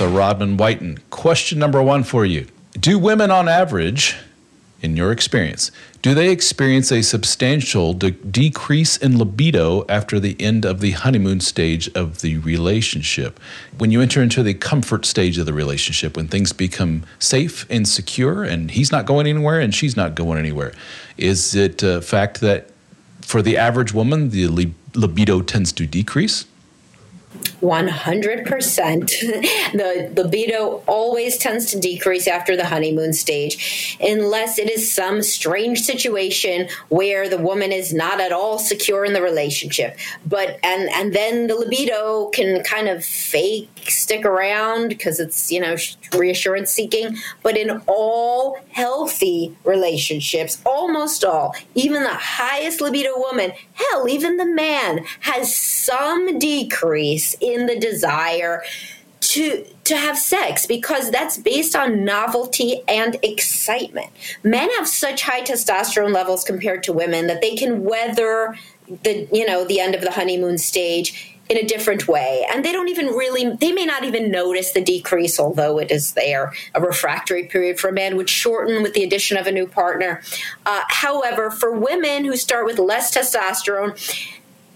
Samantha Rodman Whiten. Question number one for you Do women on average, in your experience, do they experience a substantial de- decrease in libido after the end of the honeymoon stage of the relationship? When you enter into the comfort stage of the relationship, when things become safe and secure and he's not going anywhere and she's not going anywhere, is it a fact that for the average woman, the libido tends to decrease? 100%. the libido always tends to decrease after the honeymoon stage, unless it is some strange situation where the woman is not at all secure in the relationship. But, and, and then the libido can kind of fake stick around because it's, you know, reassurance seeking. But in all healthy relationships, almost all, even the highest libido woman, hell, even the man has some decrease in the desire to to have sex because that's based on novelty and excitement. Men have such high testosterone levels compared to women that they can weather the you know the end of the honeymoon stage in a different way and they don't even really they may not even notice the decrease although it is there a refractory period for a man would shorten with the addition of a new partner uh, however for women who start with less testosterone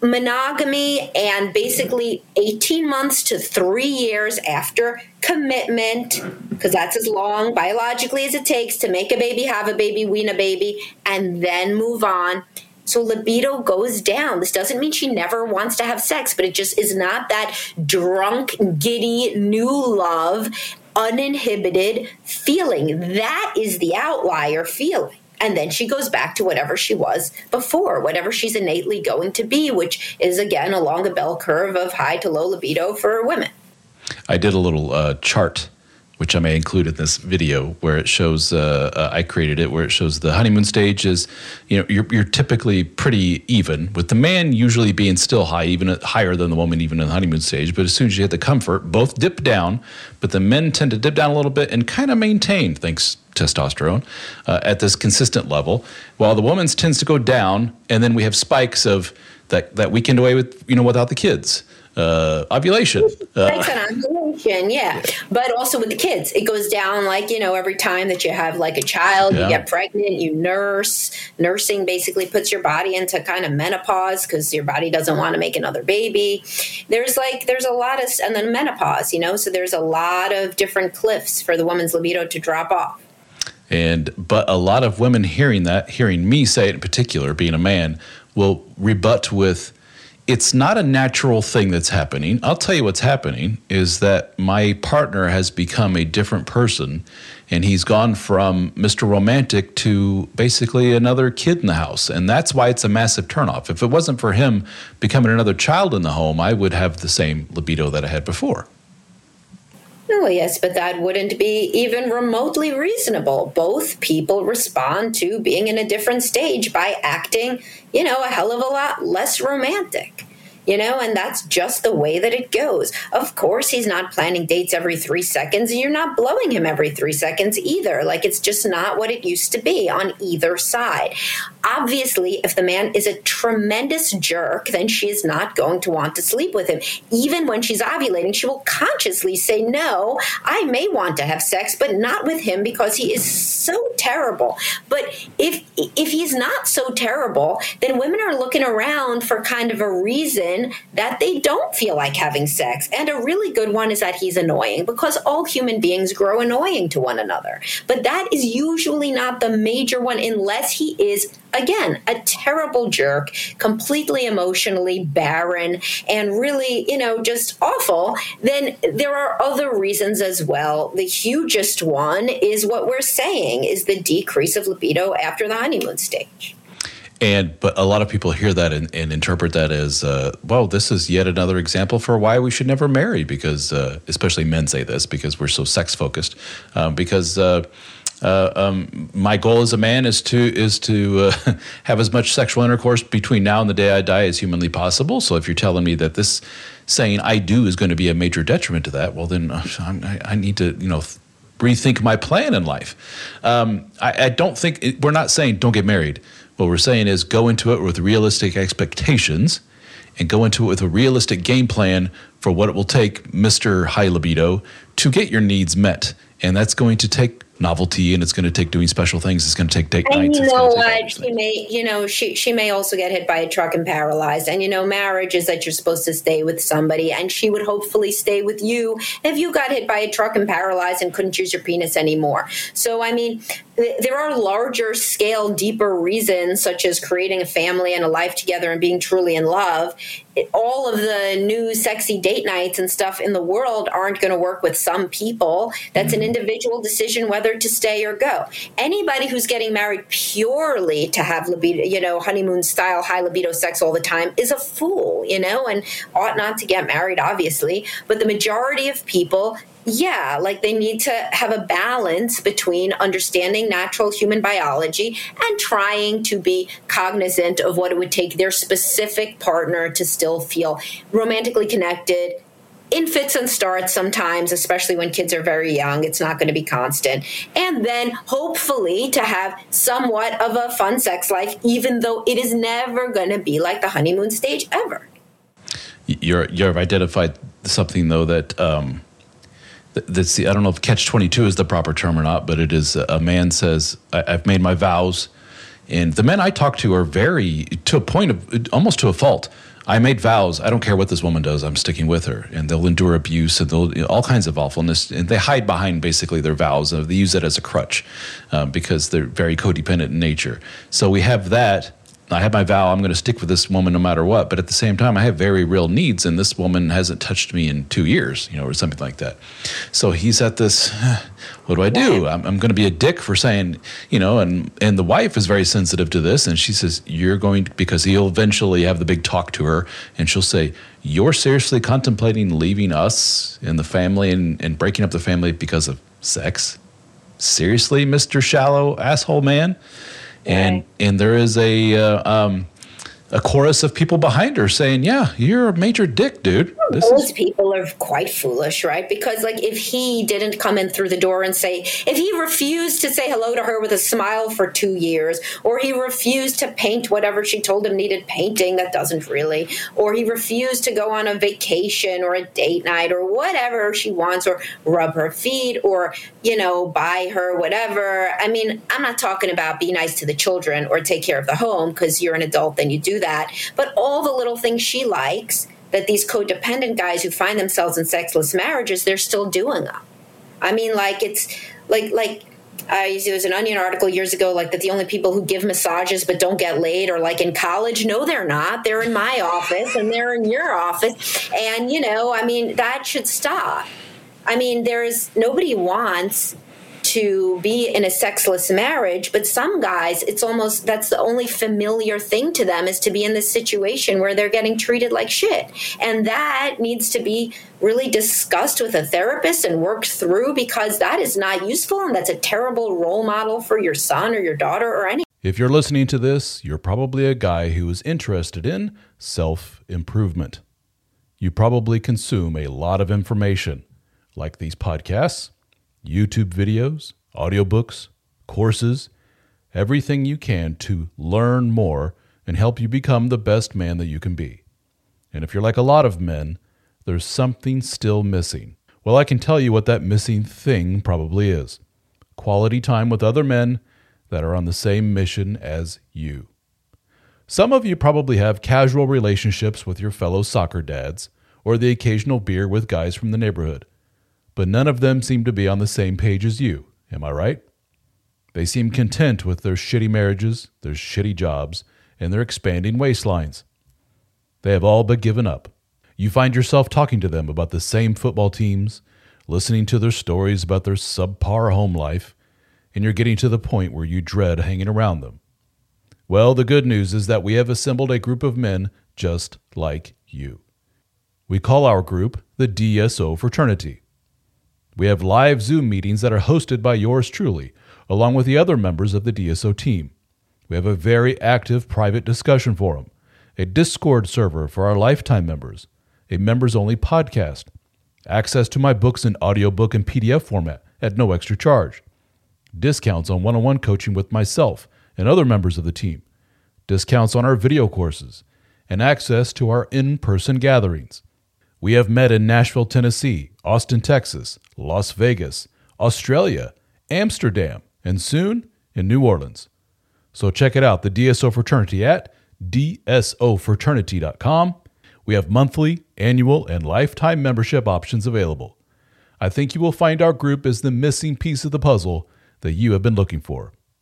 monogamy and basically 18 months to three years after commitment, because that's as long biologically as it takes to make a baby, have a baby, wean a baby, and then move on. So libido goes down. This doesn't mean she never wants to have sex, but it just is not that drunk, giddy, new love, uninhibited feeling. That is the outlier feeling and then she goes back to whatever she was before, whatever she's innately going to be, which is again along a bell curve of high to low libido for women. I did a little uh, chart which I may include in this video, where it shows uh, uh, I created it, where it shows the honeymoon stage is, you know, you're, you're typically pretty even, with the man usually being still high, even higher than the woman, even in the honeymoon stage. But as soon as you hit the comfort, both dip down, but the men tend to dip down a little bit and kind of maintain, thanks testosterone, uh, at this consistent level, while the woman's tends to go down, and then we have spikes of that that weekend away with you know without the kids uh, ovulation. Uh, ovulation, yeah. But also with the kids, it goes down like, you know, every time that you have like a child, yeah. you get pregnant, you nurse. Nursing basically puts your body into kind of menopause because your body doesn't want to make another baby. There's like, there's a lot of, and then menopause, you know, so there's a lot of different cliffs for the woman's libido to drop off. And, but a lot of women hearing that, hearing me say it in particular, being a man, will rebut with, it's not a natural thing that's happening. I'll tell you what's happening is that my partner has become a different person and he's gone from Mr. Romantic to basically another kid in the house. And that's why it's a massive turnoff. If it wasn't for him becoming another child in the home, I would have the same libido that I had before. Oh, yes, but that wouldn't be even remotely reasonable. Both people respond to being in a different stage by acting, you know, a hell of a lot less romantic you know, and that's just the way that it goes. Of course, he's not planning dates every three seconds. And you're not blowing him every three seconds either. Like, it's just not what it used to be on either side. Obviously, if the man is a tremendous jerk, then she is not going to want to sleep with him. Even when she's ovulating, she will consciously say, No, I may want to have sex, but not with him because he is so terrible. But if if he's not so terrible, then women are looking around for kind of a reason that they don't feel like having sex. And a really good one is that he's annoying because all human beings grow annoying to one another. But that is usually not the major one unless he is again, a terrible jerk, completely emotionally barren, and really, you know, just awful, then there are other reasons as well. The hugest one is what we're saying is the decrease of libido after the honeymoon stage. And but a lot of people hear that and, and interpret that as, uh, well, this is yet another example for why we should never marry because, uh, especially men say this because we're so sex focused. Um, because uh, uh um, my goal as a man is to is to uh, have as much sexual intercourse between now and the day I die as humanly possible. So if you're telling me that this saying I do is going to be a major detriment to that, well then uh, I, I need to you know rethink my plan in life. Um, I, I, don't think it, we're not saying don't get married. What we're saying is go into it with realistic expectations and go into it with a realistic game plan for what it will take, Mr. High Libido, to get your needs met. And that's going to take novelty and it's going to take doing special things. It's going to take date and nights. You know what? She may, you know, she she may also get hit by a truck and paralyzed. And you know, marriage is that you're supposed to stay with somebody, and she would hopefully stay with you if you got hit by a truck and paralyzed and couldn't use your penis anymore. So I mean, there are larger scale, deeper reasons, such as creating a family and a life together and being truly in love. It, all of the new sexy date nights and stuff in the world aren't going to work with some people. That's an mm-hmm. individual decision whether to stay or go. Anybody who's getting married purely to have libido, you know, honeymoon style high libido sex all the time is a fool, you know, and ought not to get married, obviously. But the majority of people yeah, like they need to have a balance between understanding natural human biology and trying to be cognizant of what it would take their specific partner to still feel romantically connected in fits and starts sometimes, especially when kids are very young. It's not going to be constant. And then hopefully to have somewhat of a fun sex life, even though it is never going to be like the honeymoon stage ever. You're, you've identified something, though, that. Um that's the I don't know if catch twenty two is the proper term or not, but it is a man says I've made my vows, and the men I talk to are very to a point of almost to a fault. I made vows. I don't care what this woman does. I'm sticking with her, and they'll endure abuse and they'll you know, all kinds of awfulness, and they hide behind basically their vows. and They use that as a crutch um, because they're very codependent in nature. So we have that I have my vow, I'm going to stick with this woman no matter what. But at the same time, I have very real needs, and this woman hasn't touched me in two years, you know, or something like that. So he's at this, what do I do? I'm, I'm going to be a dick for saying, you know, and, and the wife is very sensitive to this. And she says, You're going to, because he'll eventually have the big talk to her, and she'll say, You're seriously contemplating leaving us and the family and, and breaking up the family because of sex? Seriously, Mr. Shallow asshole man? And and there is a uh, um, a chorus of people behind her saying, "Yeah, you're a major dick, dude." This Those is- people are quite foolish, right? Because like if he didn't come in through the door and say, if he refused to say hello to her with a smile for two years, or he refused to paint whatever she told him needed painting that doesn't really, or he refused to go on a vacation or a date night or whatever she wants, or rub her feet, or you know buy her whatever. I mean, I'm not talking about be nice to the children or take care of the home because you're an adult, and you do that. But all the little things she likes that these codependent guys who find themselves in sexless marriages, they're still doing them. I mean, like it's like like I there was an Onion article years ago, like that the only people who give massages but don't get laid are like in college. No, they're not. They're in my office and they're in your office, and you know, I mean, that should stop. I mean, there is nobody wants to be in a sexless marriage, but some guys, it's almost that's the only familiar thing to them is to be in this situation where they're getting treated like shit. And that needs to be really discussed with a therapist and worked through because that is not useful and that's a terrible role model for your son or your daughter or any. If you're listening to this, you're probably a guy who is interested in self improvement. You probably consume a lot of information, like these podcasts, YouTube videos, audiobooks, courses, everything you can to learn more and help you become the best man that you can be. And if you're like a lot of men, there's something still missing. Well, I can tell you what that missing thing probably is quality time with other men that are on the same mission as you. Some of you probably have casual relationships with your fellow soccer dads or the occasional beer with guys from the neighborhood, but none of them seem to be on the same page as you. Am I right? They seem content with their shitty marriages, their shitty jobs, and their expanding waistlines. They have all but given up. You find yourself talking to them about the same football teams, listening to their stories about their subpar home life, and you're getting to the point where you dread hanging around them. Well, the good news is that we have assembled a group of men just like you. We call our group the DSO Fraternity. We have live Zoom meetings that are hosted by yours truly, along with the other members of the DSO team. We have a very active private discussion forum, a Discord server for our lifetime members, a members only podcast, access to my books in audiobook and PDF format at no extra charge, discounts on one on one coaching with myself and other members of the team, discounts on our video courses, and access to our in person gatherings. We have met in Nashville, Tennessee, Austin, Texas, Las Vegas, Australia, Amsterdam, and soon in New Orleans. So check it out, the DSO Fraternity at dsofraternity.com. We have monthly, annual, and lifetime membership options available. I think you will find our group is the missing piece of the puzzle that you have been looking for.